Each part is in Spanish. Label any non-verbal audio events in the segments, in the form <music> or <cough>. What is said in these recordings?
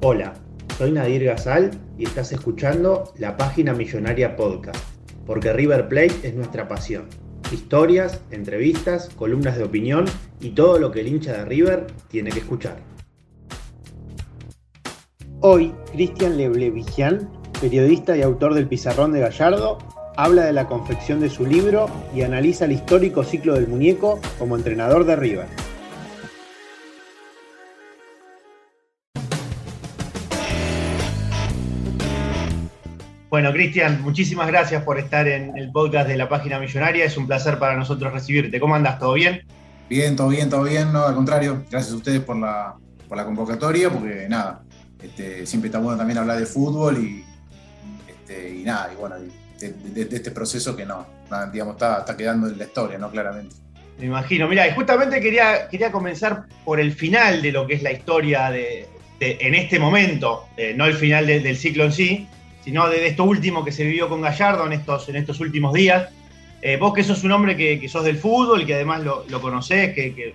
Hola, soy Nadir Gazal y estás escuchando la página Millonaria Podcast, porque River Plate es nuestra pasión. Historias, entrevistas, columnas de opinión y todo lo que el hincha de River tiene que escuchar. Hoy, Cristian Leblevigian, periodista y autor del Pizarrón de Gallardo, habla de la confección de su libro y analiza el histórico ciclo del muñeco como entrenador de River. Bueno, Cristian, muchísimas gracias por estar en el podcast de la página millonaria. Es un placer para nosotros recibirte. ¿Cómo andas? ¿Todo bien? Bien, todo bien, todo bien. No, al contrario, gracias a ustedes por la, por la convocatoria, porque nada, este, siempre está bueno también hablar de fútbol y, este, y nada, y bueno, de, de- de este proceso que no, nada, digamos, está, está quedando en la historia, ¿no? Claramente. Me imagino. Mira, y justamente quería, quería comenzar por el final de lo que es la historia de, de- en este momento, eh, no el final de- del ciclo en sí, sino de, esto último que se vivió con Gallardo en estos, en estos últimos días. Eh, vos que sos un hombre que, sos del fútbol, que además lo, lo conocés, que, que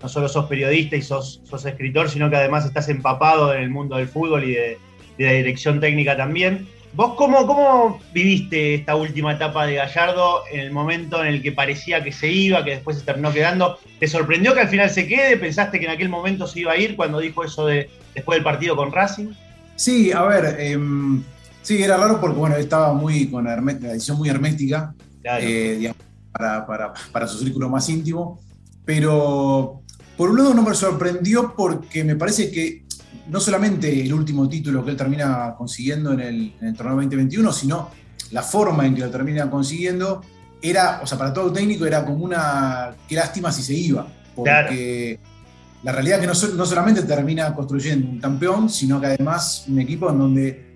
no solo sos periodista y sos, sos escritor, sino que además estás empapado en el mundo del fútbol y de, de la dirección técnica también. ¿Vos cómo, cómo viviste esta última etapa de Gallardo en el momento en el que parecía que se iba, que después se terminó quedando? ¿Te sorprendió que al final se quede? ¿Pensaste que en aquel momento se iba a ir cuando dijo eso de después del partido con Racing? Sí, a ver, em, sí, era raro porque, bueno, estaba muy con la, la edición muy hermética, Claro. eh, digamos, para, para- para su círculo más íntimo, pero por un lado no me sorprendió porque me parece que no solamente el último título que él termina consiguiendo en el, en el torneo 2021, sino la forma en que lo termina consiguiendo, era, o sea, para todo técnico era como una, qué lástima si se iba, porque la realidad es que no, no solamente termina construyendo un campeón, sino que además un equipo en donde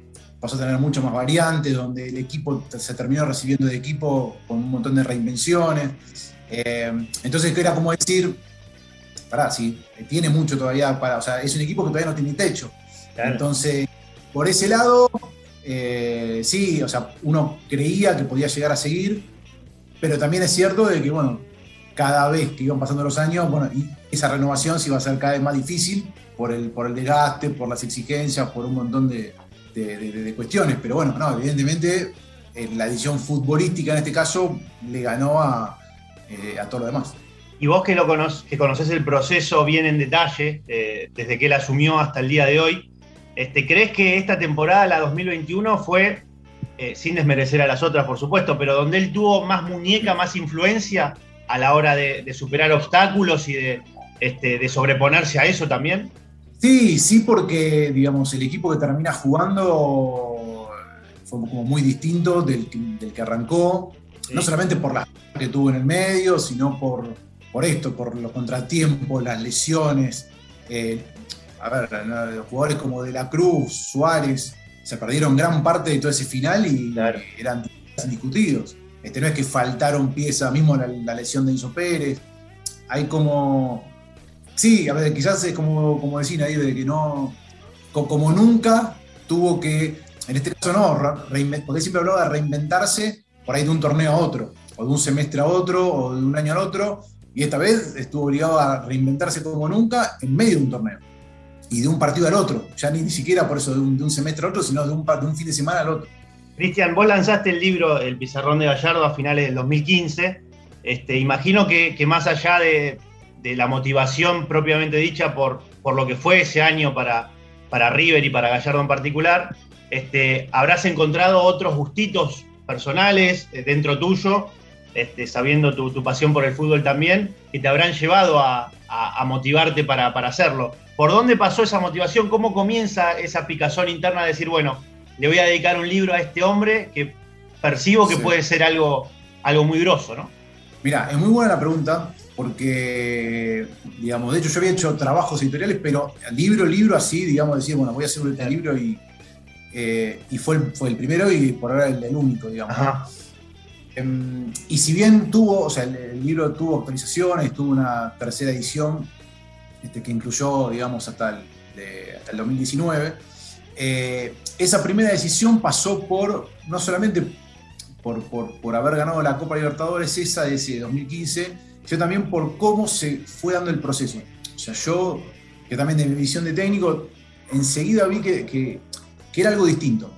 pasó a tener mucho más variantes, donde el equipo se terminó recibiendo de equipo con un montón de reinvenciones. Eh, entonces era como decir, pará, sí, tiene mucho todavía para, o sea, es un equipo que todavía no tiene techo. Claro. Entonces, por ese lado, eh, sí, o sea, uno creía que podía llegar a seguir, pero también es cierto de que, bueno, cada vez que iban pasando los años, bueno, y esa renovación se iba a hacer cada vez más difícil por el, por el desgaste, por las exigencias, por un montón de, de- cuestiones. Pero bueno, no, evidentemente eh, la edición futbolística en este caso le ganó a, eh, a todo lo demás. Y vos que, lo cono que conocés el proceso bien en detalle, eh, desde que él asumió hasta el día de hoy, este, ¿crees que esta temporada, la 2021, fue, eh, sin desmerecer a las otras, por supuesto, pero donde él tuvo más muñeca, más influencia a la hora de, de superar obstáculos y de, este, de sobreponerse a eso también? Sí, sí, porque digamos, el equipo que termina jugando fue como muy distinto del, que- del que arrancó, Sí. no solamente por las que tuvo en el medio, sino por, por esto, por los contratiempos, las lesiones. Eh, a ver, los jugadores como De la Cruz, Suárez, se perdieron gran parte de todo ese final y Claro. eran indiscutidos. Este, no es que faltaron piezas, mismo la, la lesión de Enzo Pérez. Hay como. Sí, a ver, quizás es como, como decía Nadir, de que no. co- Como nunca tuvo que. En este caso no, porque siempre hablaba de reinventarse por ahí de un torneo a otro, o de un semestre a otro, o de un año al otro. Y esta vez estuvo obligado a reinventarse como nunca en medio de un torneo. Y de un partido al otro. Ya ni, ni siquiera por eso de un, semestre al otro, sino de un, de un fin de semana al otro. Cristian, vos lanzaste el libro El Pizarrón de Gallardo a finales del 2015. Este, imagino que más allá de, de la motivación propiamente dicha por, por lo que fue ese año para, para River y para Gallardo en particular, este, habrás encontrado otros gustitos personales eh, dentro tuyo, este, sabiendo tu, pasión por el fútbol también, que te habrán llevado a, motivarte para, hacerlo. ¿Por dónde pasó esa motivación? ¿Cómo comienza esa picazón interna de decir, bueno, le voy a dedicar un libro a este hombre que percibo que puede ser algo, algo muy grosso, ¿no? Mira, es muy buena la pregunta, porque, digamos, de hecho yo había hecho trabajos editoriales, pero libro, libro así, digamos, decir, bueno, voy a hacer este libro y, eh, y fue, el, fue el primero y por ahora el, único, digamos. Em, y si bien tuvo, o sea, el, libro tuvo actualizaciones, tuvo una tercera edición este, que incluyó, digamos, hasta el, hasta el 2019, eh, esa primera decisión pasó por, no solamente por, por, haber ganado la Copa Libertadores, esa de ese 2015, sino también por cómo se fue dando el proceso. O sea, yo, que también de mi visión de técnico, enseguida vi que, que, que era algo distinto.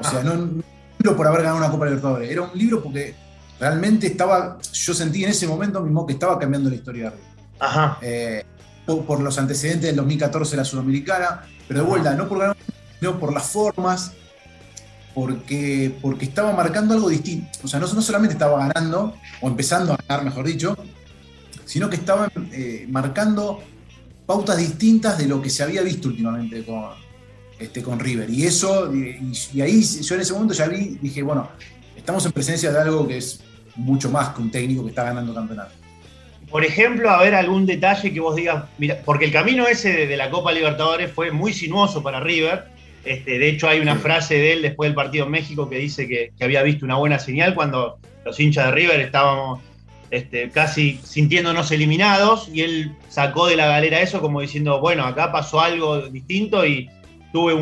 O sea, no, un libro por haber ganado una Copa Libertadores, era un libro porque realmente estaba, yo sentí en ese momento mismo que estaba cambiando la historia de River. Ajá. Eh, por, los antecedentes del 2014 de la Sudamericana, pero de vuelta, no por ganar, sino por las formas, porque, porque estaba marcando algo distinto. O sea, no, no solamente estaba ganando, o empezando a ganar, mejor dicho, sino que estaba eh, marcando pautas distintas de lo que se había visto últimamente con, este, con River. Y eso, y, ahí yo en ese momento ya vi, dije, bueno, estamos en presencia de algo que es mucho más que un técnico que está ganando campeonato. Por ejemplo, a ver algún detalle que vos digas, mira, porque el camino ese de, la Copa Libertadores fue muy sinuoso para River. Este, de hecho, hay una frase de él después del partido en México que dice que, había visto una buena señal cuando los hinchas de River estábamos este, casi sintiéndonos eliminados y él sacó de la galera eso como diciendo, bueno, acá pasó algo distinto y tuve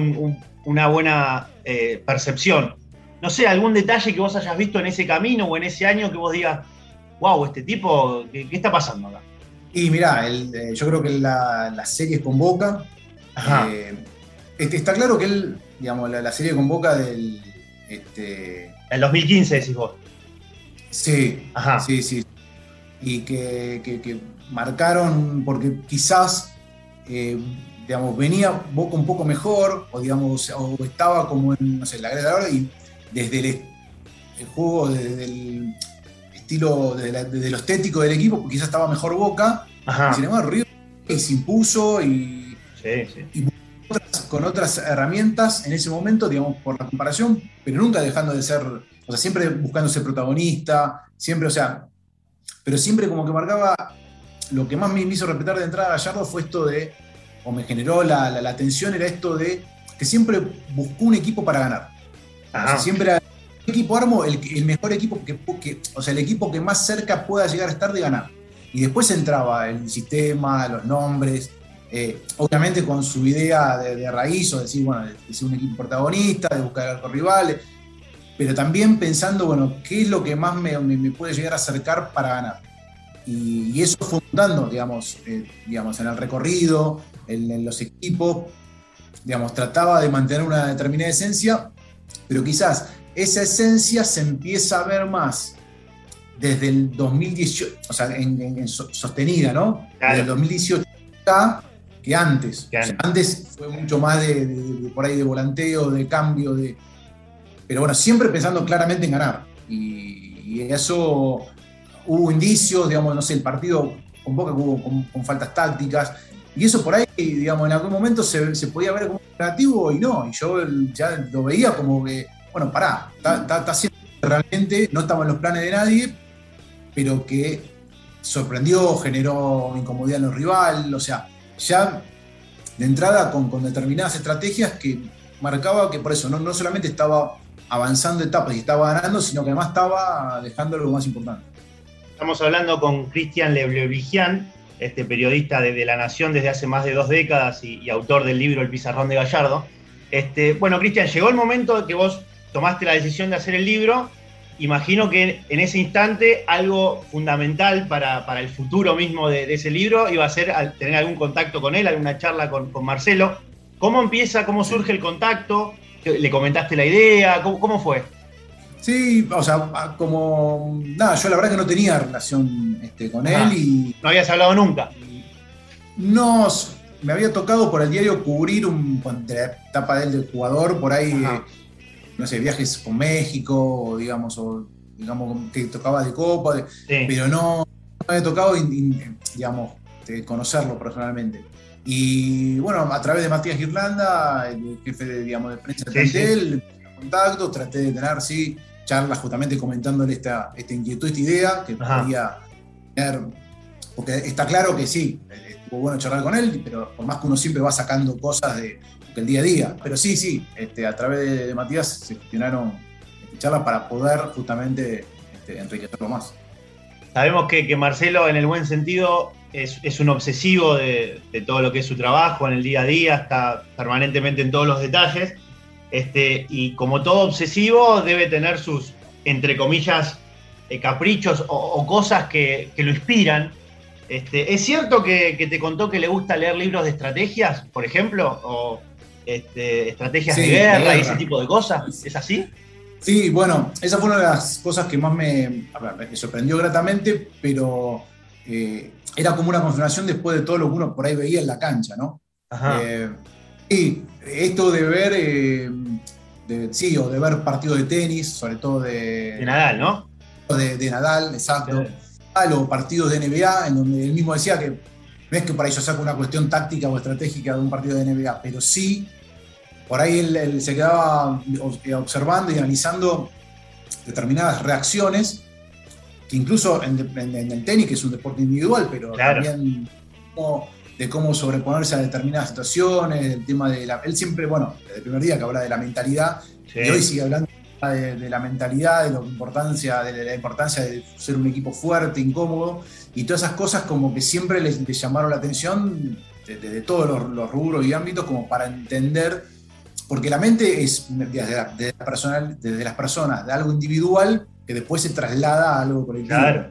una buena eh, percepción. No sé, algún detalle que vos hayas visto en ese camino o en ese año que vos digas, wow, este tipo, ¿qué, está pasando acá? Y mirá, eh, yo creo que la, la serie con Boca. Eh, este, está claro que él, digamos, la, serie con Boca del. Este, el 2015, decís vos. Sí, Ajá. sí, sí. Y que, marcaron, porque quizás, eh, digamos, venía Boca un poco mejor, o digamos, o estaba como en, no sé, la hora y desde el, el juego, desde el estilo, de, lo estético del equipo, porque quizás estaba mejor Boca. Sin embargo, River se impuso y, con otras herramientas en ese momento, digamos, por la comparación, pero nunca dejando de ser, o sea, siempre buscando ser protagonista, siempre, o sea, pero siempre como que marcaba, lo que más me hizo respetar de entrada a Gallardo fue esto de, o me generó la, la, atención, era esto de que siempre buscó un equipo para ganar. O sea, siempre equipo armo el, mejor equipo que, o sea, el equipo que más cerca pueda llegar a estar de ganar. Y después entraba el sistema, los nombres, eh, obviamente con su idea de, raíz, o decir, bueno, de, ser un equipo protagonista, de buscar a rivales, pero también pensando, bueno, ¿qué es lo que más me, puede llegar a acercar para ganar? Y, eso fue mutando, digamos, eh, digamos, en el recorrido, en los equipos, digamos, trataba de mantener una determinada esencia, pero quizás esa esencia se empieza a ver más desde el 2018, o sea, en, sostenida, ¿no? Desde el 2018 que antes. antes fue mucho más de, por ahí de volanteo, de cambio, de. Pero bueno, siempre pensando claramente en ganar. Y, eso hubo indicios, digamos, no sé, el partido con Boca hubo con, faltas tácticas. Y eso por ahí, digamos, en algún momento se, podía ver como negativo y no. Y yo ya lo veía como que bueno, pará, está, haciendo realmente, no estaba en los planes de nadie, pero que sorprendió, generó incomodidad en los rivales, o sea, ya de entrada con, determinadas estrategias que marcaba que por eso no, no solamente estaba avanzando etapas y estaba ganando, sino que además estaba dejando lo más importante. Estamos hablando con Cristian Leblevigian, este periodista de, La Nación desde hace más de dos décadas y, autor del libro El Pizarrón de Gallardo. Este, bueno, Cristian, llegó el momento que vos tomaste la decisión de hacer el libro, imagino que en ese instante algo fundamental para, el futuro mismo de, ese libro iba a ser tener algún contacto con él, alguna charla con, Marcelo. ¿Cómo empieza, cómo surge el contacto? ¿Le comentaste la idea? ¿Cómo, fue? Sí, o sea, como. Nada, yo la verdad que no tenía relación este, con él y. ¿No habías hablado nunca? No, me había tocado por el diario cubrir un, la etapa de él de jugador, por ahí, eh, no sé, viajes con México, o digamos, o digamos que tocaba de copa, pero no, me había tocado, digamos, conocerlo personalmente. Y bueno, a través de Matías Irlanda, el jefe de, digamos, de prensa de sí, contacto, traté de tener, sí, charlas justamente comentándole esta, esta inquietud, esta idea que podía tener, porque está claro que sí, estuvo bueno charlar con él, pero por más que uno siempre va sacando cosas de, del día a día. Pero sí, sí, este, a través de, Matías se gestionaron este, charlas para poder justamente este, enriquecerlo más. Sabemos que, que, Marcelo, en el buen sentido, es, es un obsesivo de, de, todo lo que es su trabajo en el día a día, está permanentemente en todos los detalles. Este, y como todo obsesivo, debe tener sus, entre comillas, eh, caprichos o, cosas que, lo inspiran. Este, ¿Es cierto que, te contó que le gusta leer libros de estrategias, por ejemplo? ¿O este, estrategias de, guerra y ese tipo de cosas? ¿Es así? Sí, bueno, esa fue una de las cosas que más me, sorprendió gratamente, pero eh, era como una confirmación después de todo lo que uno por ahí veía en la cancha, ¿no? Ajá. Eh, Sí, esto de ver, eh, sí, o de ver partidos de tenis, sobre todo de... De Nadal, ¿no? De, Nadal, exacto. O partidos de NBA, en donde él mismo decía que no es que por ahí yo saco una cuestión táctica o estratégica de un partido de NBA, pero sí, por ahí él, se quedaba observando y analizando determinadas reacciones, que incluso en, el tenis, que es un deporte individual, pero también de cómo sobreponerse a determinadas situaciones, el tema de la... Él siempre, bueno, desde el primer día que habla de la mentalidad, y hoy sigue hablando de, la mentalidad, de, la importancia, de la importancia de ser un equipo fuerte, incómodo, y todas esas cosas como que siempre les, llamaron la atención desde todos los, rubros y ámbitos como para entender, porque la mente es desde, personal, desde las personas, de algo individual que después se traslada a algo colectivo. Claro.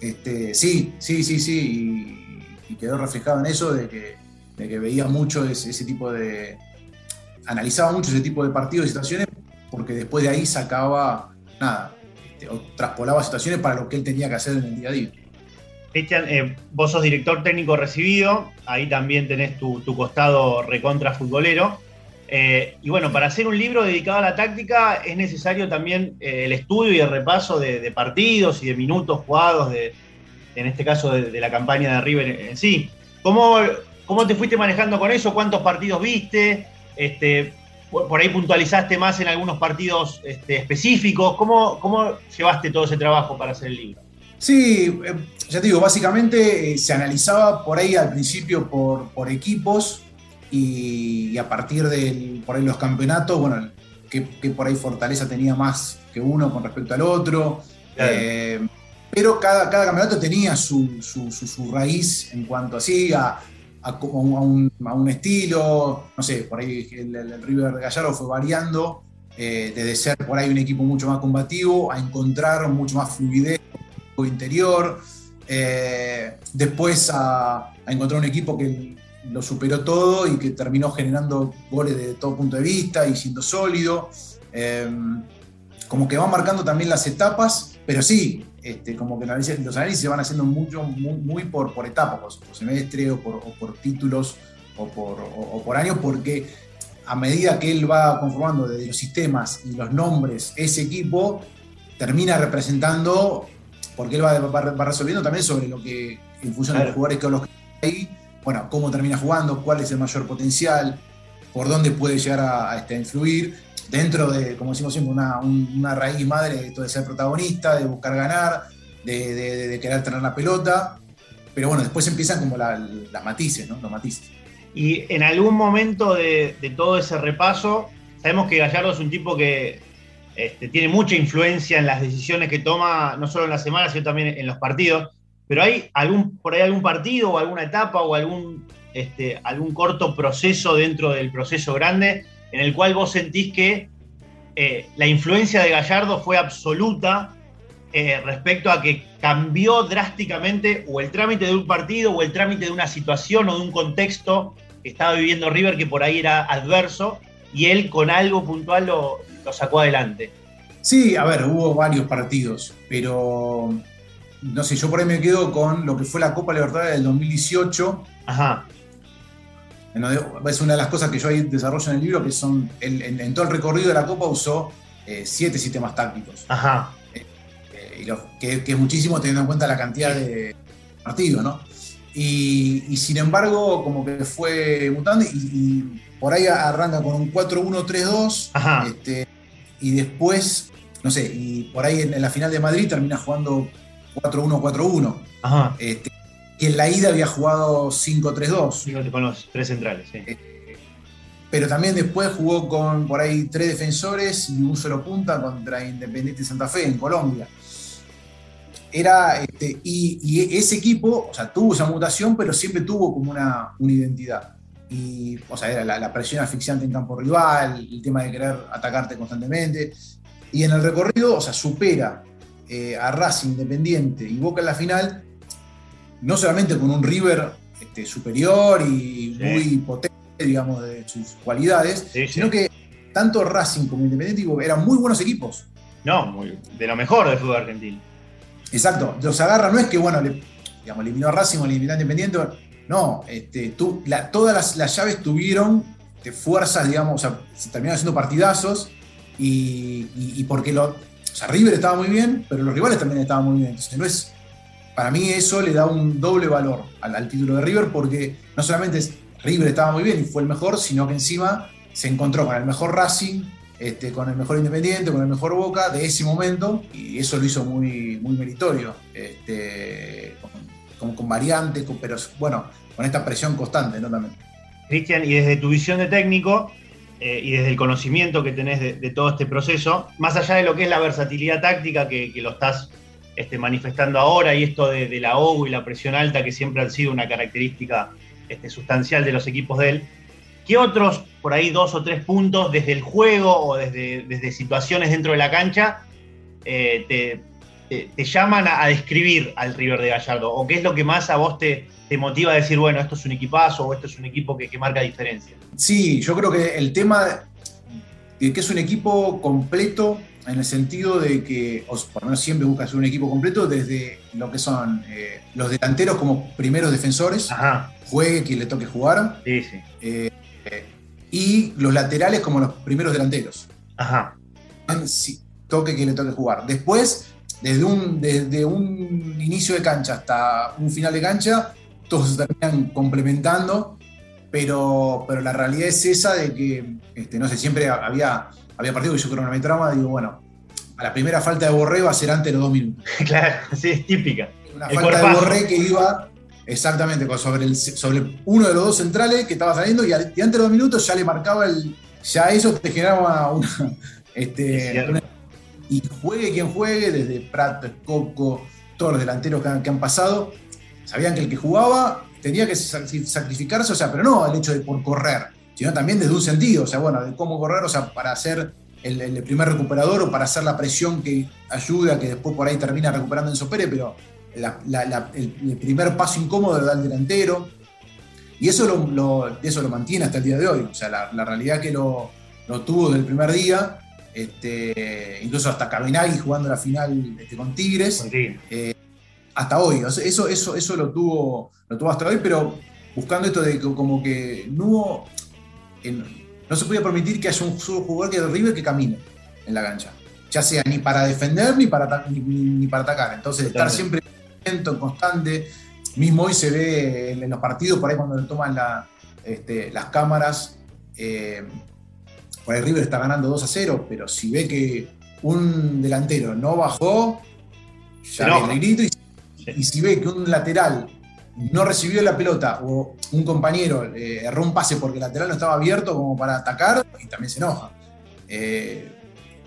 Este, sí, sí, sí, sí y quedó reflejado en eso de que, que veía mucho ese, tipo de. analizaba mucho ese tipo de partidos y situaciones, porque después de ahí sacaba nada, este, o traspolaba situaciones para lo que él tenía que hacer en el día a día. Cristian, eh, vos sos director técnico recibido, ahí también tenés tu, costado recontra futbolero. Eh, y bueno, para hacer un libro dedicado a la táctica es necesario también eh, el estudio y el repaso de, partidos y de minutos jugados, de, en este caso de, la campaña de River en sí. ¿Cómo, ¿Cómo te fuiste manejando con eso? ¿Cuántos partidos viste? Este, por, ahí puntualizaste más en algunos partidos este, específicos. ¿Cómo, ¿Cómo llevaste todo ese trabajo para hacer el libro? Sí, eh, ya te digo, básicamente se analizaba por ahí al principio por equipos y, a partir de por ahí los campeonatos, bueno, que, por ahí Fortaleza tenía más que uno con respecto al otro. Eh, pero cada, cada campeonato tenía su, raíz en cuanto así a, a, un, estilo, no sé, por ahí el, River Gallardo fue variando, eh, desde ser por ahí un equipo mucho más combativo a encontrar mucho más fluidez interior, eh, después a, encontrar un equipo que lo superó todo y que terminó generando goles de todo punto de vista y siendo sólido. Eh, como que va marcando también las etapas, pero sí, este, como que los análisis se van haciendo mucho, muy, por, por etapas, por, semestre o por, títulos o por, por años, porque a medida que él va conformando desde los sistemas y los nombres ese equipo, termina representando, porque él va, va, resolviendo también sobre lo que, en función de los jugadores que los ahí, bueno, cómo termina jugando, cuál es el mayor potencial, por dónde puede llegar a, este, influir dentro de, como decimos siempre, una, raíz madre de, ser protagonista, de buscar ganar, de, querer tener la pelota. Pero bueno, después empiezan como las matices, ¿no? Los matices. Y en algún momento de, todo ese repaso, sabemos que Gallardo es un tipo que este, tiene mucha influencia en las decisiones que toma, no solo en la semana, sino también en los partidos. Pero hay algún, por ahí algún partido o alguna etapa o algún, este, algún corto proceso dentro del proceso grande en el cual vos sentís que eh, la influencia de Gallardo fue absoluta eh, respecto a que cambió drásticamente o el trámite de un partido o el trámite de una situación o de un contexto que estaba viviendo River que por ahí era adverso y él con algo puntual lo, sacó adelante. Sí, a ver, hubo varios partidos, pero no sé, yo por ahí me quedo con lo que fue la Copa Libertadores del 2018. Ajá Es una de las cosas que yo ahí desarrollo en el libro, que son, en, todo el recorrido de la Copa usó eh, siete sistemas tácticos. Ajá. Eh, eh, que, es muchísimo teniendo en cuenta la cantidad de partidos, ¿no? Y, sin embargo, como que fue mutando y, por ahí arranca con un 4-1-3-2. Este, y después, no sé, y por ahí en, la final de Madrid termina jugando 4-1-4-1. Este, y en la ida había jugado 5-3-2. Con los tres centrales, sí. Eh, pero también después jugó con por ahí tres defensores y un solo punta contra Independiente Santa Fe en Colombia. Era, este, y, ese equipo, o sea, tuvo esa mutación, pero siempre tuvo como una, una identidad. Y, o sea, era la, presión asfixiante en campo rival, el tema de querer atacarte constantemente. Y en el recorrido, o sea, supera eh, a Racing Independiente y Boca en la final, no solamente con un River este, superior y muy potente, digamos, de sus cualidades, sino que tanto Racing como Independiente eran muy buenos equipos. No, de lo mejor del fútbol argentino. Exacto, los agarra, no es que, bueno, le, digamos, eliminó a Racing o eliminó a Independiente, no, este, tú, todas las, llaves tuvieron de fuerzas, digamos, o sea, se terminaron haciendo partidazos y, porque lo, o sea, River estaba muy bien, pero los rivales también estaban muy bien. Entonces, no es, para mí eso le da un doble valor al, título de River porque no solamente River estaba muy bien y fue el mejor, sino que encima se encontró con el mejor Racing, este, con el mejor Independiente, con el mejor Boca de ese momento y eso lo hizo muy, muy meritorio, este, con, con, variantes, pero bueno, con esta presión constante, ¿no? También. Cristian, y desde tu visión de técnico eh, y desde el conocimiento que tenés de, todo este proceso, más allá de lo que es la versatilidad táctica que, lo estás este, manifestando ahora y esto de, la OU y la presión alta que siempre han sido una característica este, sustancial de los equipos de él, ¿qué otros, por ahí dos o tres puntos desde el juego o desde, desde situaciones dentro de la cancha eh, te, llaman a, describir al River de Gallardo? ¿O qué es lo que más a vos te, te motiva a decir, bueno, esto es un equipazo o esto es un equipo que, marca diferencia? Sí, yo creo que el tema de que es un equipo completo en el sentido de que, o por lo menos siempre busca ser un equipo completo desde lo que son eh, los delanteros como primeros defensores, juegue quien le toque jugar, sí, sí. Eh, y los laterales como los primeros delanteros. Ajá. toque quien le toque jugar. Después, desde un, desde un inicio de cancha hasta un final de cancha, todos se terminan complementando, pero, pero la realidad es esa de que, este, no sé, siempre había, había partidos que yo creo que me trama, digo, bueno, a la primera falta de Borré va a ser antes de los dos minutos. <laughs> Claro, sí, es típica. Una falta de Borré que iba exactamente sobre, el, sobre uno de los dos centrales que estaba saliendo y, antes de los dos minutos ya le marcaba el. Ya eso te generaba una. <laughs> Este, y juegue quien juegue, desde Prato, Coco, todos los delanteros que han pasado, sabían que el que jugaba tenía que sacrificarse, o sea, pero no el hecho de por correr, sino también desde un sentido, o sea, bueno, de cómo correr, o sea, para ser el, primer recuperador o para hacer la presión que ayuda, que después por ahí termina recuperando en Pérez, pero el, primer paso incómodo lo da el delantero. Y eso lo, eso lo mantiene hasta el día de hoy. O sea, la, realidad que lo, tuvo desde el primer día, este, incluso hasta Cabinagui jugando la final este, con Tigres hasta hoy. eso, eso, eso lo, tuvo, lo tuvo hasta hoy, pero buscando esto de que como que no, no se podía permitir que haya un solo jugador que de River que camine en la cancha. Ya sea ni para defender ni para, ni, para atacar. Entonces, estar siempre en constante. Mismo hoy se ve en, los partidos, por ahí cuando le toman este, las cámaras. Eh, por ahí River está ganando 2 a 0, pero si ve que un delantero no bajó, ya le grito y y si ve que un lateral no recibió la pelota o un compañero eh, erró un pase porque el lateral no estaba abierto como para atacar, y también se enoja. Eh,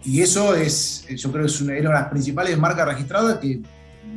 y eso es, yo creo que es una, de las principales marcas registradas que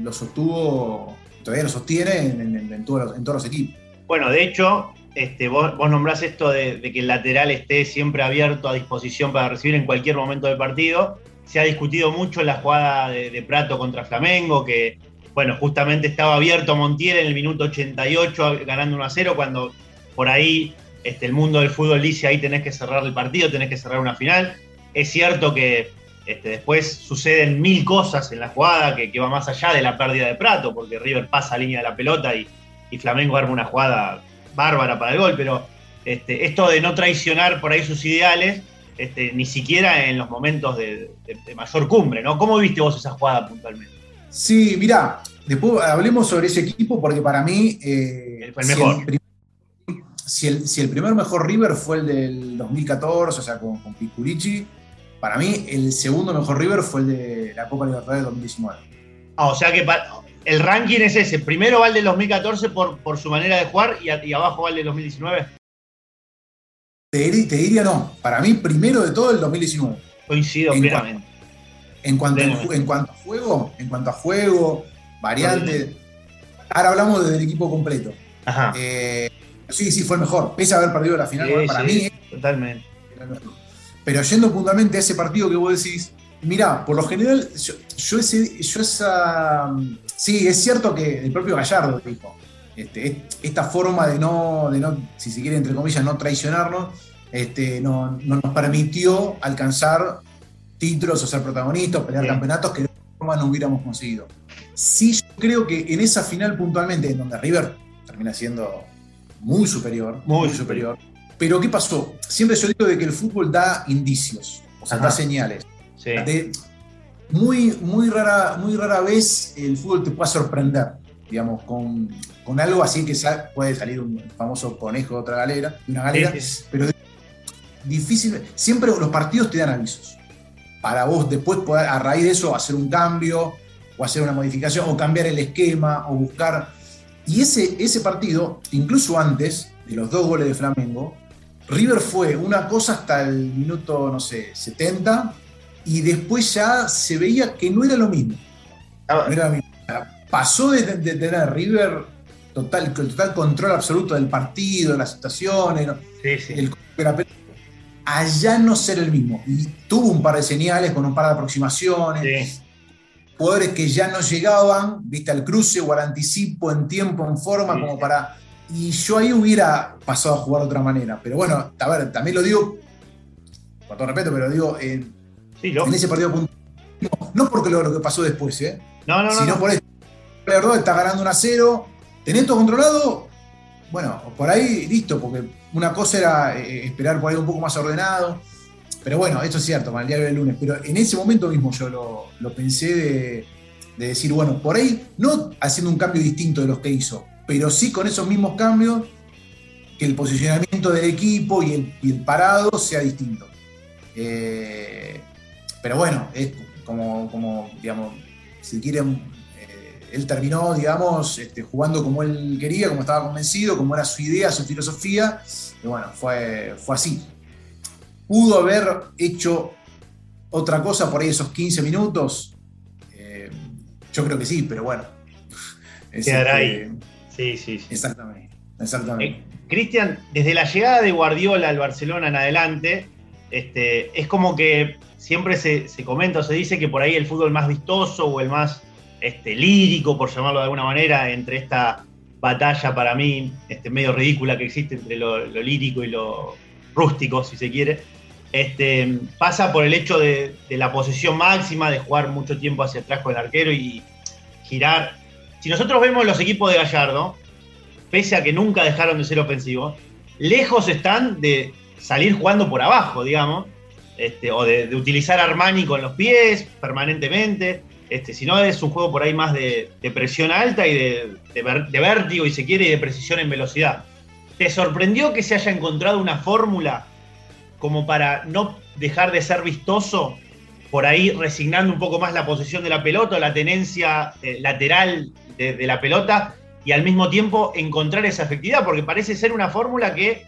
lo sostuvo, todavía lo sostiene en, todos, los, equipos. Bueno, de hecho, este, vos, nombrás esto de, que el lateral esté siempre abierto a disposición para recibir en cualquier momento del partido. Se ha discutido mucho la jugada de, de Prato contra Flamengo, que bueno, justamente estaba abierto Montiel en el minuto 88 ganando 1 a 0, cuando por ahí este, el mundo del fútbol dice ahí tenés que cerrar el partido, tenés que cerrar una final. Es cierto que este, después suceden mil cosas en la jugada que, va más allá de la pérdida de Prato, porque River pasa a línea de la pelota y, Flamengo arma una jugada bárbara para el gol, pero este, esto de no traicionar por ahí sus ideales, este, ni siquiera en los momentos de, mayor cumbre, ¿no? ¿Cómo viste vos esa jugada puntualmente? Sí, mira, después hablemos sobre ese equipo porque para mí... Eh, el mejor. Si el, primer mejor River fue el del 2014, o sea, con, con para mí el segundo mejor River fue el de la Copa Libertadores del 2019. Ah, o sea que el ranking es ese. Primero va el del 2014 por, por su manera de jugar y, abajo va el del 2019. Te, diría no. Para mí, primero de todo, el 2019. Coincido plenamente. En, cuanto, en, cuanto a juego, en cuanto a juego, variante. Ahora hablamos del equipo completo. Ajá. Eh, sí, sí, fue el mejor. Pese a haber perdido la final, para mí. Totalmente. Pero yendo puntualmente a ese partido que vos decís, Mira, por lo general, yo, ese, yo esa. Sí, es cierto que el propio Gallardo dijo. Este, esta forma de no, de no, si se quiere, entre comillas, no traicionarnos, este, no, nos permitió alcanzar títulos o ser protagonistas, pelear campeonatos que de otra forma no hubiéramos conseguido. Sí, yo creo que en esa final puntualmente, en donde River termina siendo muy superior, muy, superior. Pero ¿qué pasó? Siempre yo digo de que el fútbol da indicios, o sea, da señales muy, muy, rara, muy rara vez el fútbol te puede sorprender, digamos, con, algo así que puede salir un famoso conejo de otra galera, una galera, pero difícil. Siempre los partidos te dan avisos. Para vos después poder, a raíz de eso, hacer un cambio, o hacer una modificación, o cambiar el esquema, o buscar. Y ese, ese partido, incluso antes de los dos goles de Flamengo, River fue una cosa hasta el minuto, no sé, 70, y después ya se veía que no era lo mismo. Ah. Pasó de, tener a River total, total control absoluto del partido, de las situaciones, El, allá no ser el mismo. Y tuvo un par de señales con un par de aproximaciones. Jugadores que ya no llegaban, viste, al cruce o al anticipo en tiempo, en forma, como para. Y yo ahí hubiera pasado a jugar de otra manera. Pero bueno, a ver, también lo digo, con todo respeto, pero digo, en ese partido no, no porque lo, lo, que pasó después, ¿eh? No, no, Sino por eso. Verdad, está ganando un a 0. ¿Tenés todo controlado? Bueno, por ahí listo, porque una cosa era eh, esperar por ahí un poco más ordenado. Pero bueno, esto es cierto, para el diario del lunes. Pero en ese momento mismo yo lo, pensé de, decir, bueno, por ahí, no haciendo un cambio distinto de los que hizo, pero sí con esos mismos cambios, que el posicionamiento del equipo y el, parado sea distinto. Eh, pero bueno, es como, como digamos, si quieren, él terminó, digamos, este, jugando como él quería, como estaba convencido, como era su idea, su filosofía, y bueno, fue, fue así. ¿Pudo haber hecho otra cosa por ahí esos 15 minutos? Eh, yo creo que sí, pero bueno. <laughs> Quedará ahí. Sí, sí, sí. Exactamente. exactamente. Eh, Cristian, desde la llegada de Guardiola al Barcelona en adelante, este, es como que siempre se, comenta o se dice que por ahí el fútbol más vistoso o el más este, lírico, por llamarlo de alguna manera, entre esta batalla para mí este, medio ridícula que existe entre lo, lírico y lo rústico, si se quiere, este, pasa por el hecho de, la posesión máxima, de jugar mucho tiempo hacia atrás con el arquero y girar. Si nosotros vemos los equipos de Gallardo, pese a que nunca dejaron de ser ofensivos, lejos están de salir jugando por abajo, digamos, este, o de, utilizar Armani con los pies permanentemente, este, sino es un juego por ahí más de, presión alta y de, vértigo, y se quiere, y de precisión en velocidad. ¿Te sorprendió que se haya encontrado una fórmula como para no dejar de ser vistoso, por ahí resignando un poco más la posesión de la pelota, la tenencia eh, lateral de, la pelota, y al mismo tiempo encontrar esa efectividad? Porque parece ser una fórmula que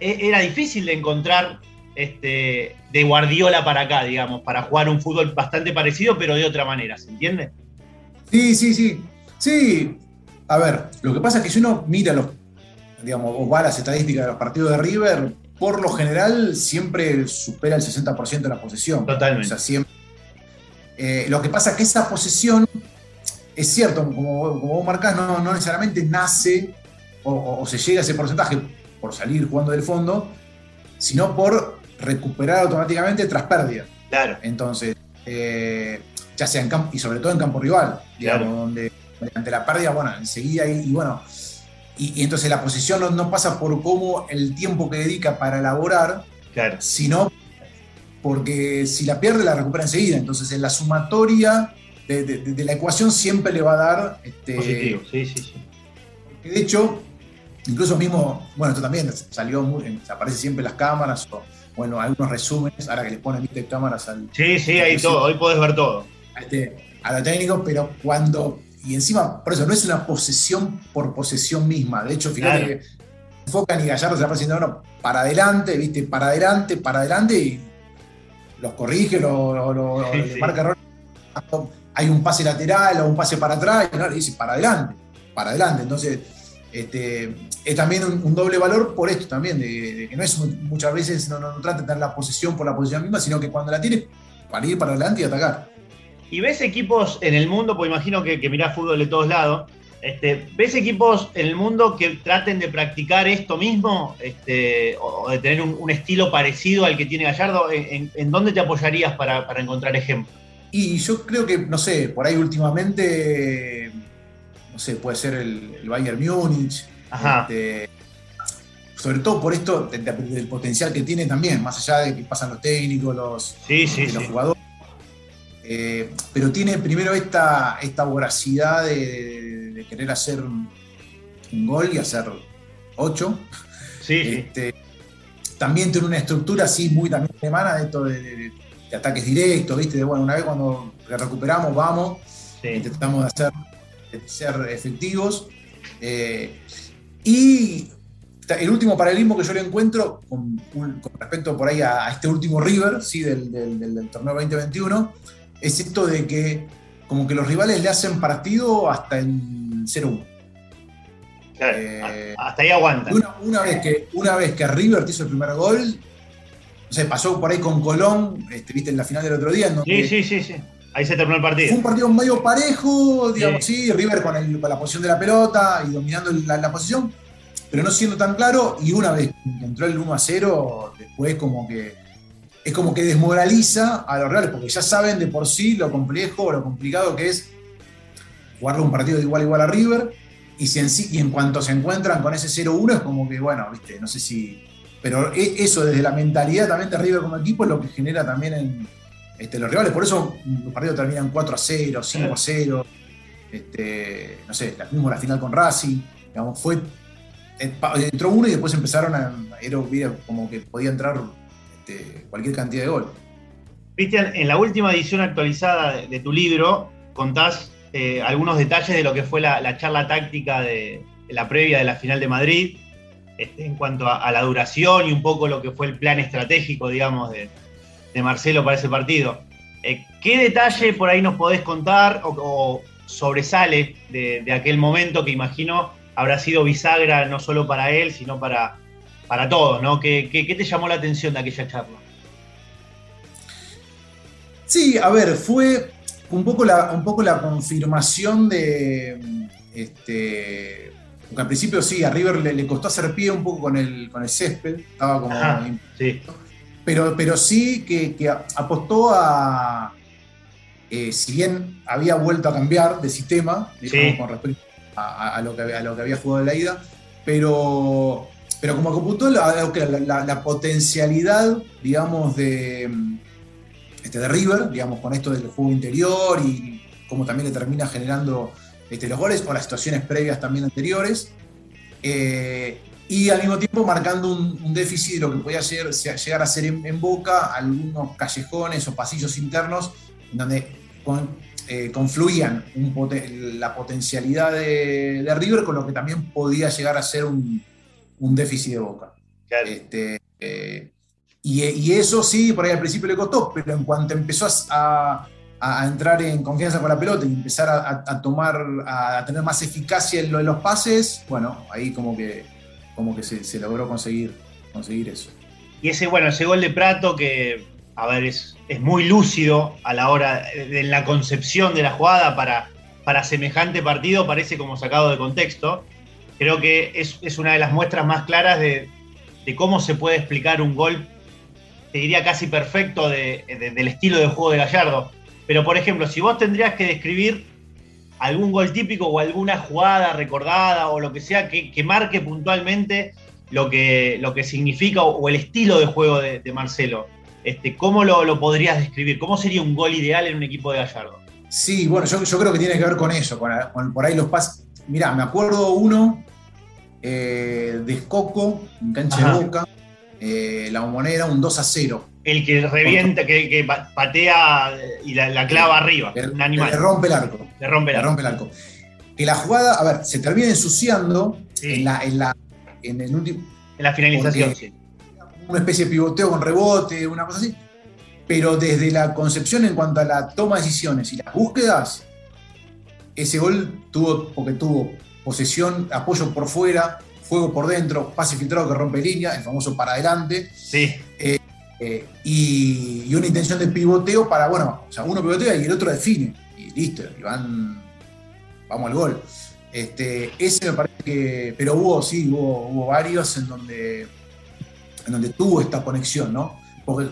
e, era difícil de encontrar este, de Guardiola para acá, digamos, para jugar un fútbol bastante parecido, pero de otra manera, ¿se entiende? Sí, sí, sí. Sí. A ver, lo que pasa es que si uno mira los, digamos, o va a las estadísticas de los partidos de River, por lo general siempre supera el 60% de la posesión. Totalmente. O sea, siempre. Eh, lo que pasa es que esa posesión, es cierto, como, como vos marcás, no, necesariamente nace o, o, se llega a ese porcentaje por salir jugando del fondo, sino por recuperar automáticamente tras pérdida. Claro. Entonces, eh, ya sea en campo, y sobre todo en campo rival, digamos, donde ante la pérdida, bueno, enseguida, y, bueno, y, entonces la posición no, pasa por cómo el tiempo que dedica para elaborar, sino porque si la pierde la recupera enseguida. Entonces en la sumatoria de, la ecuación siempre le va a dar... Este, Positivo, sí, sí, sí. De hecho, incluso mismo, bueno, esto también salió, muy, aparece siempre en las cámaras, o bueno, algunos resúmenes, ahora que les ponen ¿viste, cámaras al... Sí, sí, ahí todo, hoy podés ver todo. A, este, a lo técnico, pero cuando y encima, por eso no es una posesión por posesión misma. De hecho, fíjate que enfocan y Gallardo se va haciendo uno para adelante, ¿viste? Para adelante, para adelante y los corrige, lo, marca error. Hay un pase lateral o un pase para atrás y dice para adelante, para adelante. Entonces, este, es también un, doble valor por esto también, de, que no es muchas veces no, no, trata de tener la posesión por la posesión misma, sino que cuando la tiene, para ir para adelante y atacar. Y ves equipos en el mundo, pues imagino que, que mirás fútbol de todos lados, este, ¿ves equipos en el mundo que traten de practicar esto mismo este, o de tener un, estilo parecido al que tiene Gallardo? ¿En, dónde te apoyarías para, encontrar ejemplos? Y yo creo que, no sé, por ahí últimamente, no sé, puede ser el, Bayern Múnich. Este, sobre todo por esto del, potencial que tiene también, más allá de que pasan los técnicos, los, los jugadores. Eh, pero tiene primero esta, esta voracidad de, querer hacer un, gol y hacer ocho. Este, también tiene una estructura así muy también semana de esto de, ataques directos, ¿viste? De bueno, una vez cuando recuperamos, vamos, intentamos hacer, ser efectivos. Eh, y el último paralelismo que yo le encuentro con, respecto por ahí a, este último River, ¿sí? del, del torneo 2021, es esto de que como que los rivales le hacen partido hasta en 0-1. Eh, hasta ahí aguanta. Una, vez que, una vez que River te hizo el primer gol, no pasó por ahí con Colón, este, viste, en la final del otro día. sí, sí, sí, sí. Ahí se terminó el partido. Fue un partido medio parejo, digamos, sí, River con, la posición de la pelota y dominando la, posición, pero no siendo tan claro. Y una vez que entró el 1 0, después como que es como que desmoraliza a los reales, porque ya saben de por sí lo complejo lo complicado que es jugarle un partido de igual a igual a River, y, si en, sí, y en cuanto se encuentran con ese 0-1 es como que, bueno, viste, no sé si... Pero e, eso desde la mentalidad también de River como equipo es lo que genera también en este, los rivales, por eso los partidos terminan 4 0, 5 0, este, no sé, mismo la final con Racing, digamos, fue entró uno y después empezaron a, era como que podía entrar este, cualquier cantidad de gol. Cristian, en la última edición actualizada de, tu libro contás eh, algunos detalles de lo que fue la, charla táctica de, la previa de la final de Madrid, este, en cuanto a, la duración y un poco lo que fue el plan estratégico, digamos, de, Marcelo para ese partido. Eh, ¿Qué detalle por ahí nos podés contar o, sobresale de, aquel momento que imagino habrá sido bisagra no solo para él, sino para, para todos, ¿no? ¿Qué, te llamó la atención de aquella charla? Sí, a ver, fue un poco la, un poco la confirmación de. Este, porque al principio sí, a River le, costó hacer pie un poco con el, con el césped, estaba como. sí. Pero, pero sí que, apostó a. Eh, si bien había vuelto a cambiar de sistema, con respecto a, lo que, a lo que había jugado en la ida, pero pero como computó la, la, potencialidad, digamos, de, este, de River, digamos, con esto del juego interior y cómo también le termina generando este, los goles o las situaciones previas también anteriores. Eh, y al mismo tiempo marcando un, déficit de lo que podía llegar a ser en, Boca, algunos callejones o pasillos internos donde eh, confluían la potencialidad de, de, River con lo que también podía llegar a ser un, un déficit de boca. Este, eh, y, eso sí, por ahí al principio le costó, pero en cuanto empezó a, entrar en confianza con la pelota y empezar a, tomar, a tener más eficacia en lo de los pases, bueno, ahí como que, como que se, logró conseguir, conseguir eso. Y ese, bueno, ese gol de Prato que, a ver, es, es muy lúcido a la hora de la concepción de la jugada para, para semejante partido, parece como sacado de contexto creo que es, una de las muestras más claras de, cómo se puede explicar un gol, te diría casi perfecto del estilo de juego de Gallardo. Pero, por ejemplo, si vos tendrías que describir algún gol típico o alguna jugada recordada o lo que sea que, marque puntualmente lo que, lo que significa o, el estilo de juego de, Marcelo. Este, ¿Cómo lo, podrías describir? ¿Cómo sería un gol ideal en un equipo de Gallardo? Sí, bueno, yo, creo que tiene que ver con eso, con, por ahí los pases. Mirá, me acuerdo uno eh, de Escoco, en cancha de boca, eh, la moneda, un 2 a 0. El que revienta, que, patea y la, clava arriba, un animal. Le rompe el arco. Le rompe el arco. rompe el arco. Que la jugada, a ver, se termina ensuciando en la, en la, en el último. En la finalización, sí. Una especie de pivoteo con rebote, una cosa así. Pero desde la concepción en cuanto a la toma de decisiones y las búsquedas, ese gol tuvo, porque tuvo posesión, apoyo por fuera, juego por dentro, pase filtrado que rompe línea, el famoso para adelante. Sí. Eh, eh, y, una intención de pivoteo para, bueno, o sea, uno pivotea y el otro define. Y listo, y van, vamos al gol. Este, ese me parece que. Pero hubo, sí, hubo, varios en donde, en donde tuvo esta conexión, ¿no? Porque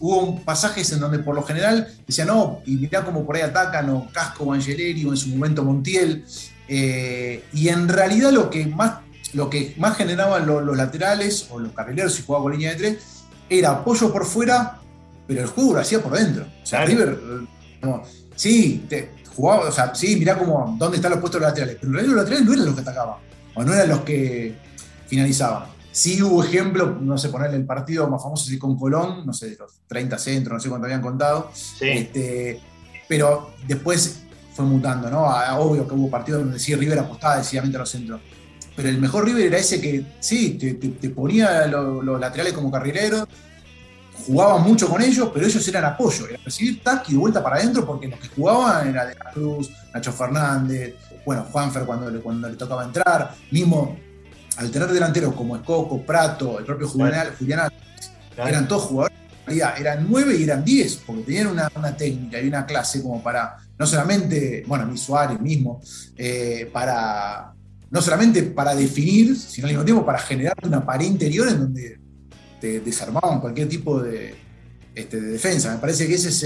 hubo pasajes en donde por lo general decía no, y mirá cómo por ahí atacan, o Casco o en su momento Montiel. Eh, y en realidad lo que más lo que más generaban los, laterales o los carrileros si jugaba con línea de tres era apoyo por fuera, pero el juego lo hacía por dentro. O sea, River, sí, jugaba, o sea, sí, mirá cómo, dónde están los puestos de los laterales, pero los laterales no eran los que atacaban, o no eran los que finalizaban. Sí hubo ejemplo, no sé, ponerle el partido más famoso así con Colón, no sé, los 30 centros, no sé cuánto habían contado. Este, pero después fue mutando, ¿no? Obvio que hubo partidos donde sí River apostaba decididamente a los centros pero el mejor River era ese que, sí, te, ponía los, laterales como carrileros, jugaba mucho con ellos, pero ellos eran apoyo, era recibir tac y de vuelta para adentro, porque los que jugaban era De la Cruz, Nacho Fernández, bueno, Juanfer cuando le, cuando le tocaba entrar, mismo al tener delanteros como Escoco, Prato, el propio Julián, Julián eran todos jugadores, eran nueve y eran diez, porque tenían una, técnica y una clase como para, no solamente, bueno, mi Suárez mismo, eh, para no solamente para definir, sino al mismo tiempo para generar una pared interior en donde te desarmaban cualquier tipo de, este, defensa. Me parece que ese es,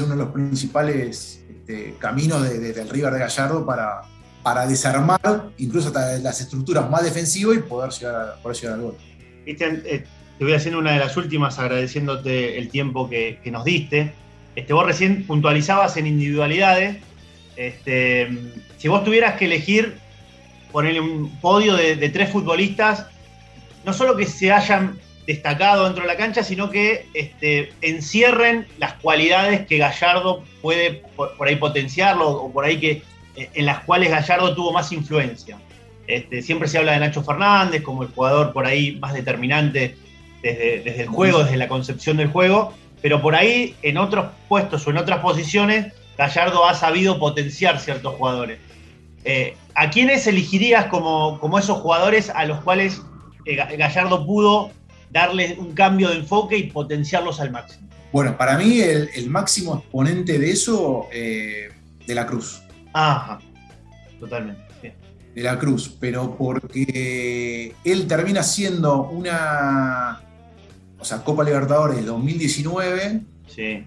uno de los principales este, caminos del River de Gallardo para, desarmar incluso hasta las estructuras más defensivas y poder llegar, al gol. Cristian, eh, te voy haciendo una de las últimas agradeciéndote el tiempo que, nos diste. Este, vos recién puntualizabas en individualidades. Este, si vos tuvieras que elegir ponerle un podio de, tres futbolistas, no solo que se hayan destacado dentro de la cancha, sino que este, encierren las cualidades que Gallardo puede por, ahí potenciarlo o por ahí que eh, en las cuales Gallardo tuvo más influencia. Este, siempre se habla de Nacho Fernández como el jugador por ahí más determinante desde, desde el juego, desde la concepción del juego, pero por ahí en otros puestos o en otras posiciones Gallardo ha sabido potenciar ciertos jugadores. Eh, ¿A quiénes elegirías como, como, esos jugadores a los cuales eh, Gallardo pudo darle un cambio de enfoque y potenciarlos al máximo? Bueno, para mí el, máximo exponente de eso, eh, de la Cruz. Ajá, totalmente. De la Cruz, pero porque él termina siendo una, o sea, Copa Libertadores 2019. Sí.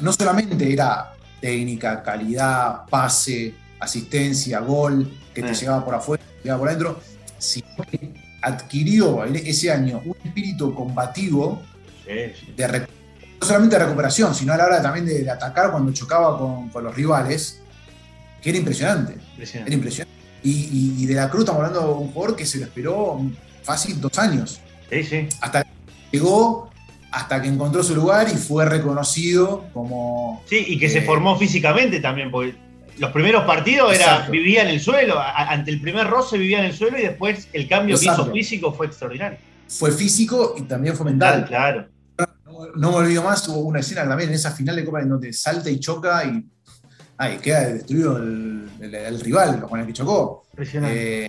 no solamente era técnica, calidad, pase, asistencia, gol, que te llegaba por afuera, llegaba por adentro, sino que adquirió ese año un espíritu combativo de no solamente de recuperación, sino a la hora también de, atacar cuando chocaba con, los rivales, que era impresionante. Era impresionante. Y, de la Cruz estamos hablando de un jugador que se lo esperó fácil dos años. Sí, sí. Hasta que llegó, hasta que encontró su lugar y fue reconocido como. Sí, y que se eh, formó físicamente también, porque los primeros partidos era, vivía en el suelo, ante el primer roce vivía en el suelo y después el cambio que hizo físico fue extraordinario. Fue físico y también fue mental. Claro. No, me olvido más, hubo una escena también en esa final de Copa en donde salta y choca y queda destruido el, rival con el que chocó. Eh,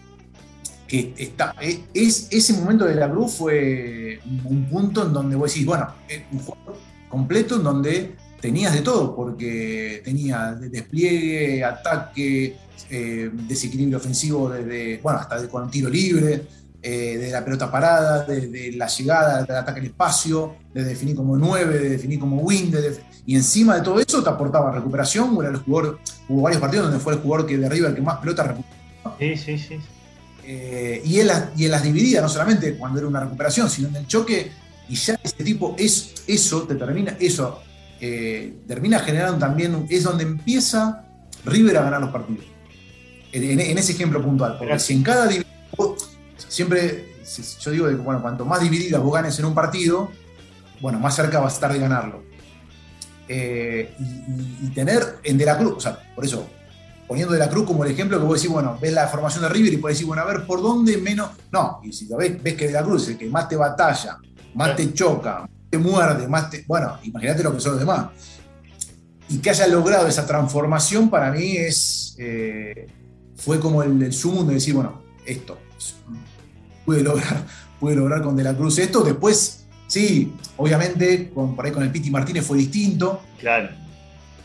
que está, e, es, ese momento de la cruz fue un punto en donde vos decís, bueno, un juego completo en donde tenías de todo, porque tenía despliegue, ataque, eh, desequilibrio ofensivo desde, bueno, hasta con tiro libre. eh, de la pelota parada, de, la llegada, del ataque al espacio, de definir como nueve, de definir como win, y encima de todo eso te aportaba recuperación, era el jugador, hubo varios partidos donde fue el jugador que de arriba el que más pelota recuperó. Sí, sí, sí. Eh, y, él, y él las dividía, no solamente cuando era una recuperación, sino en el choque, y ya ese tipo, es, eso te termina, eso eh, termina generando también, es donde empieza River a ganar los partidos. En, ese ejemplo puntual, porque si en cada siempre, yo digo bueno, cuanto más divididas vos ganes en un partido, bueno, más cerca vas a estar de ganarlo. Eh, y, tener en De la Cruz, o sea, por eso, poniendo De la Cruz como el ejemplo que vos decís, bueno, ves la formación de River y puedes decir, bueno, a ver, ¿por dónde menos? No, y si lo ves, ves que De la Cruz es el que más te batalla, más te choca, te muerde, más te. Bueno, imagínate lo que son los demás. Y que haya logrado esa transformación para mí es. Eh, fue como el, el sumo de decir, bueno, esto, pude lograr, pude lograr con De la Cruz esto. Después, sí, obviamente, con, por ahí con el Piti Martínez fue distinto. Claro.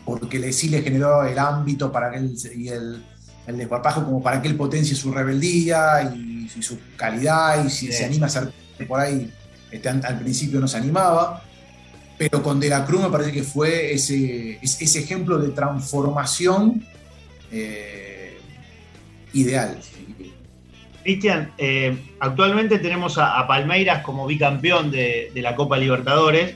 Porque le, sí le generó el ámbito para que él, y el, el desparpajo como para que él potencie su rebeldía y, su calidad y si se anima a ser por ahí, este, al principio no se animaba. Pero con De la Cruz me parece que fue ese, ese ejemplo de transformación eh, ideal. Cristian, eh, actualmente tenemos a, Palmeiras como bicampeón de, la Copa Libertadores.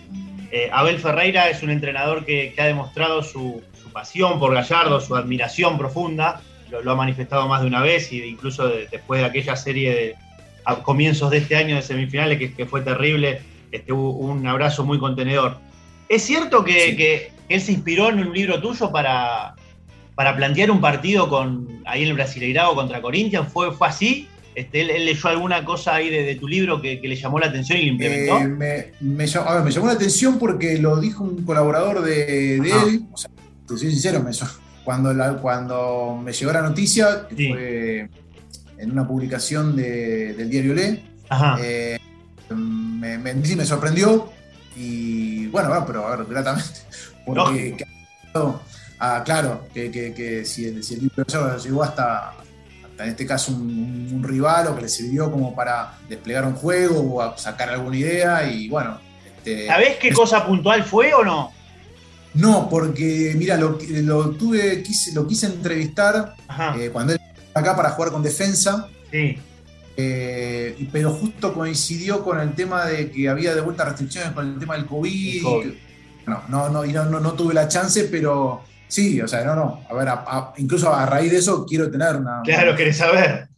Eh, Abel Ferreira es un entrenador que, ha demostrado su, pasión por Gallardo, su admiración profunda. Lo, ha manifestado más de una vez, e incluso después de aquella serie de a comienzos de este año de semifinales que, fue terrible. Este, un abrazo muy contenedor. ¿Es cierto que, él se inspiró en un libro tuyo para, para plantear un partido con, ahí en el Brasileirao contra Corinthians? ¿Fue, fue así? Este, él, leyó alguna cosa ahí de, tu libro que, le llamó la atención y lo implementó. Eh, me, llamó, la atención porque lo dijo un colaborador de, él. O sea, te soy sincero, cuando, cuando me llegó la noticia, que fue en una publicación del diario Le, eh, me, me, sorprendió y bueno, pero a ver, gratamente. <laughs> Porque, ah, claro, que, si, el, si el llegó hasta, en este caso un, rival o que le sirvió como para desplegar un juego o sacar alguna idea y bueno. Este, ¿Sabés qué cosa puntual fue o no? No, porque mira, lo, lo tuve, quise, lo quise entrevistar eh, cuando él acá para jugar con defensa. Sí. Eh, pero justo coincidió con el tema de que había de vuelta restricciones con el tema del COVID. no, no, no, no, no, tuve la chance, pero Sí, o sea, no, no. A ver, incluso a raíz de eso quiero tener una. Claro, querés saber.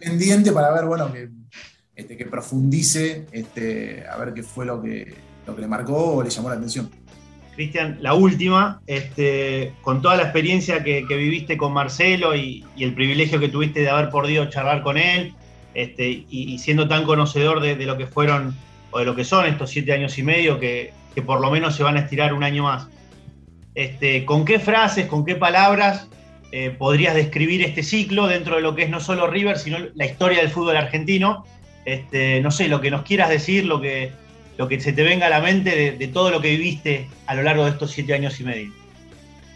Pendiente para ver, bueno, que, este, que profundice, este, a ver qué fue lo que, lo que le marcó o le llamó la atención. Cristian, la última, este, con toda la experiencia que, viviste con Marcelo y, el privilegio que tuviste de haber podido charlar con él, este, y, siendo tan conocedor de, lo que fueron o de lo que son estos siete años y medio, que, por lo menos se van a estirar un año más. Este, ¿Con qué frases, con qué palabras eh, podrías describir este ciclo dentro de lo que es no solo River, sino la historia del fútbol argentino? No sé, lo que nos quieras decir, lo que, lo que se te venga a la mente de, todo lo que viviste a lo largo de estos siete años y medio.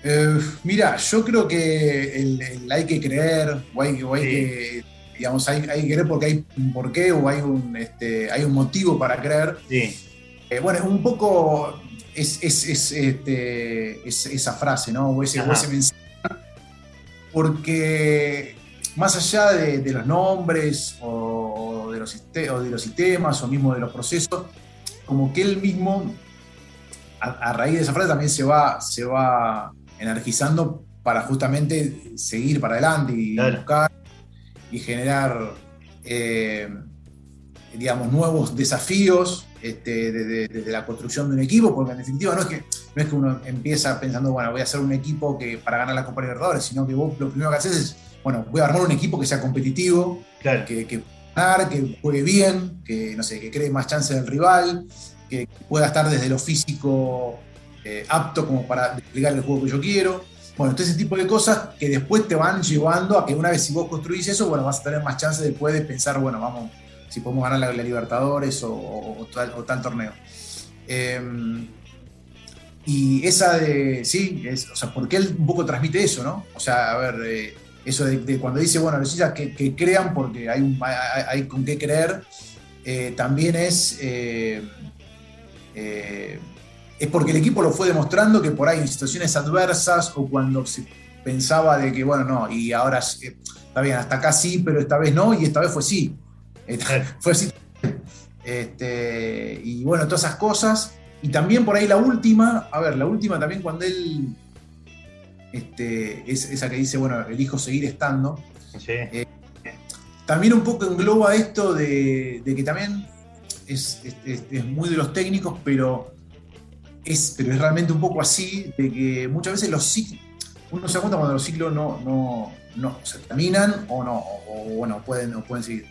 Eh, mira, yo creo que hay que creer, o hay, que, digamos, hay, que creer porque hay un porqué o hay un, este, hay un motivo para creer. Sí. Eh, bueno, es un poco, es, este, esa frase, ¿no? O ese, mensaje. Porque más allá de, los nombres o de los, de los sistemas o mismo de los procesos, como que él mismo, a, raíz de esa frase, también se va, se va energizando para justamente seguir para adelante y buscar y generar, eh, digamos, nuevos desafíos este, desde, la construcción de un equipo, porque en definitiva no es, que, no es que uno empieza pensando, bueno, voy a hacer un equipo que, para ganar la Copa Libertadores, sino que vos lo primero que haces es, bueno, voy a armar un equipo que sea competitivo, que, que que juegue bien, que, no sé, que cree más chances del rival, que pueda estar desde lo físico eh, apto como para desplegar el juego que yo quiero. Bueno, todo ese tipo de cosas que después te van llevando a que una vez si vos construís eso, bueno, vas a tener más chances después de pensar, bueno, vamos, si podemos ganar la, Libertadores o, tal, torneo. Em, y esa de, sí, es, o sea, porque él un poco transmite eso, ¿no? O sea, a ver, eh, eso de, cuando dice, bueno, los hinchas que, crean porque hay, hay, con qué creer, eh, también es, eh, eh, es porque el equipo lo fue demostrando que por ahí en situaciones adversas o cuando se pensaba de que, bueno, no, y ahora está bien, hasta acá sí, pero esta vez no, y esta vez fue sí. <laughs> fue sí. Este, y bueno, todas esas cosas. Y también por ahí la última, a ver, la última también cuando él este, es esa que dice, bueno, elijo seguir estando. Eh, también un poco engloba esto de, que también es, muy de los técnicos, pero es, pero es realmente un poco así, de que muchas veces los ciclos, uno se da cuenta cuando los ciclos no, no, se terminan o no, o, bueno, pueden, o pueden seguir.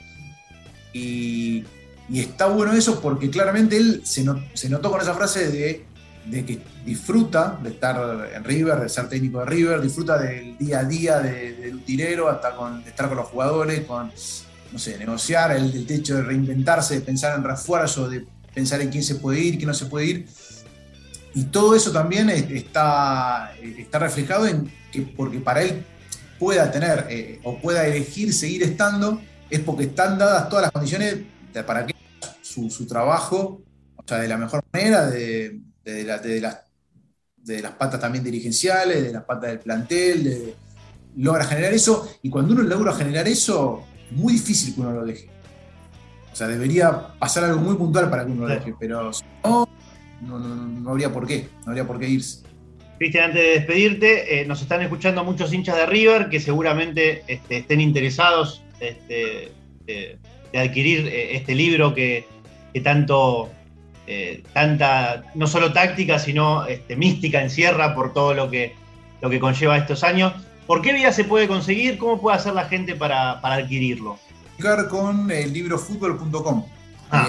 Y, está bueno eso porque claramente él se, se notó con esa frase de de que disfruta de estar en River, de ser técnico de River, disfruta del día a día del utilero, hasta con, de estar con los jugadores, con, no sé, negociar, el, hecho de reinventarse, de pensar en refuerzo, de pensar en quién se puede ir, quién no se puede ir. Y todo eso también está, está reflejado en que porque para él pueda tener eh, o pueda elegir seguir estando, es porque están dadas todas las condiciones para que su, su trabajo, o sea, de la mejor manera, de, de, las, de las patas también dirigenciales, de las patas del plantel, logra generar eso, y cuando uno logra generar eso, es muy difícil que uno lo deje. O sea, debería pasar algo muy puntual para que uno lo deje, pero si no, no, habría por qué, no habría por qué irse. Cristian, antes de despedirte, eh, nos están escuchando muchos hinchas de River que seguramente este, estén interesados este, de, adquirir eh, este libro que, que tanto eh, tanta, no solo táctica, sino este, mística encierra por todo lo que, lo que conlleva estos años. ¿Por qué vía se puede conseguir? ¿Cómo puede hacer la gente para, adquirirlo? Con el libro fútbol.com. Ah,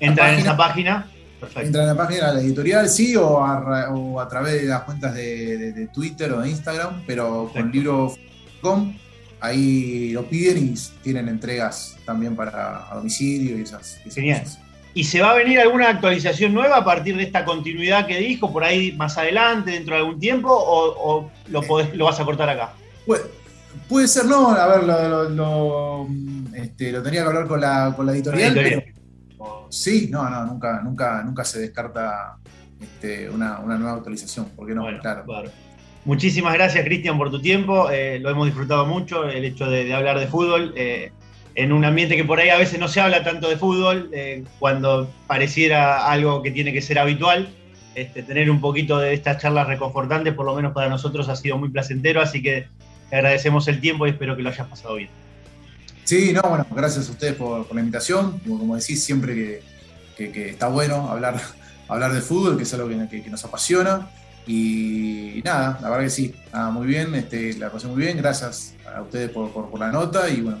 entra en esa página. Entra en la página de la editorial, sí, o a, través de las cuentas de, Twitter o de Instagram, pero con libro.com ahí lo piden y tienen entregas también para domicilio y esas, esas ¿Y se va a venir alguna actualización nueva a partir de esta continuidad que dijo por ahí más adelante, dentro de algún tiempo, o, lo, lo vas a cortar acá? puede ser, no, a ver, lo, este, tenía que hablar con la, con la editorial. sí, no, no, nunca, nunca, nunca se descarta este, una, nueva actualización, porque no, claro. Muchísimas gracias, Cristian, por tu tiempo. Eh, lo hemos disfrutado mucho, el hecho de, hablar de fútbol. Eh, en un ambiente que por ahí a veces no se habla tanto de fútbol, eh, cuando pareciera algo que tiene que ser habitual. Este, tener un poquito de estas charlas reconfortantes, por lo menos para nosotros, ha sido muy placentero, así que agradecemos el tiempo y espero que lo hayas pasado bien. Sí, no, bueno, gracias a ustedes por, la invitación. Como, decís, siempre que, está bueno hablar, <laughs> hablar de fútbol, que es algo que, nos apasiona. Y nada, la verdad que sí, muy bien, este, la pasé muy bien, gracias a ustedes por la nota y bueno,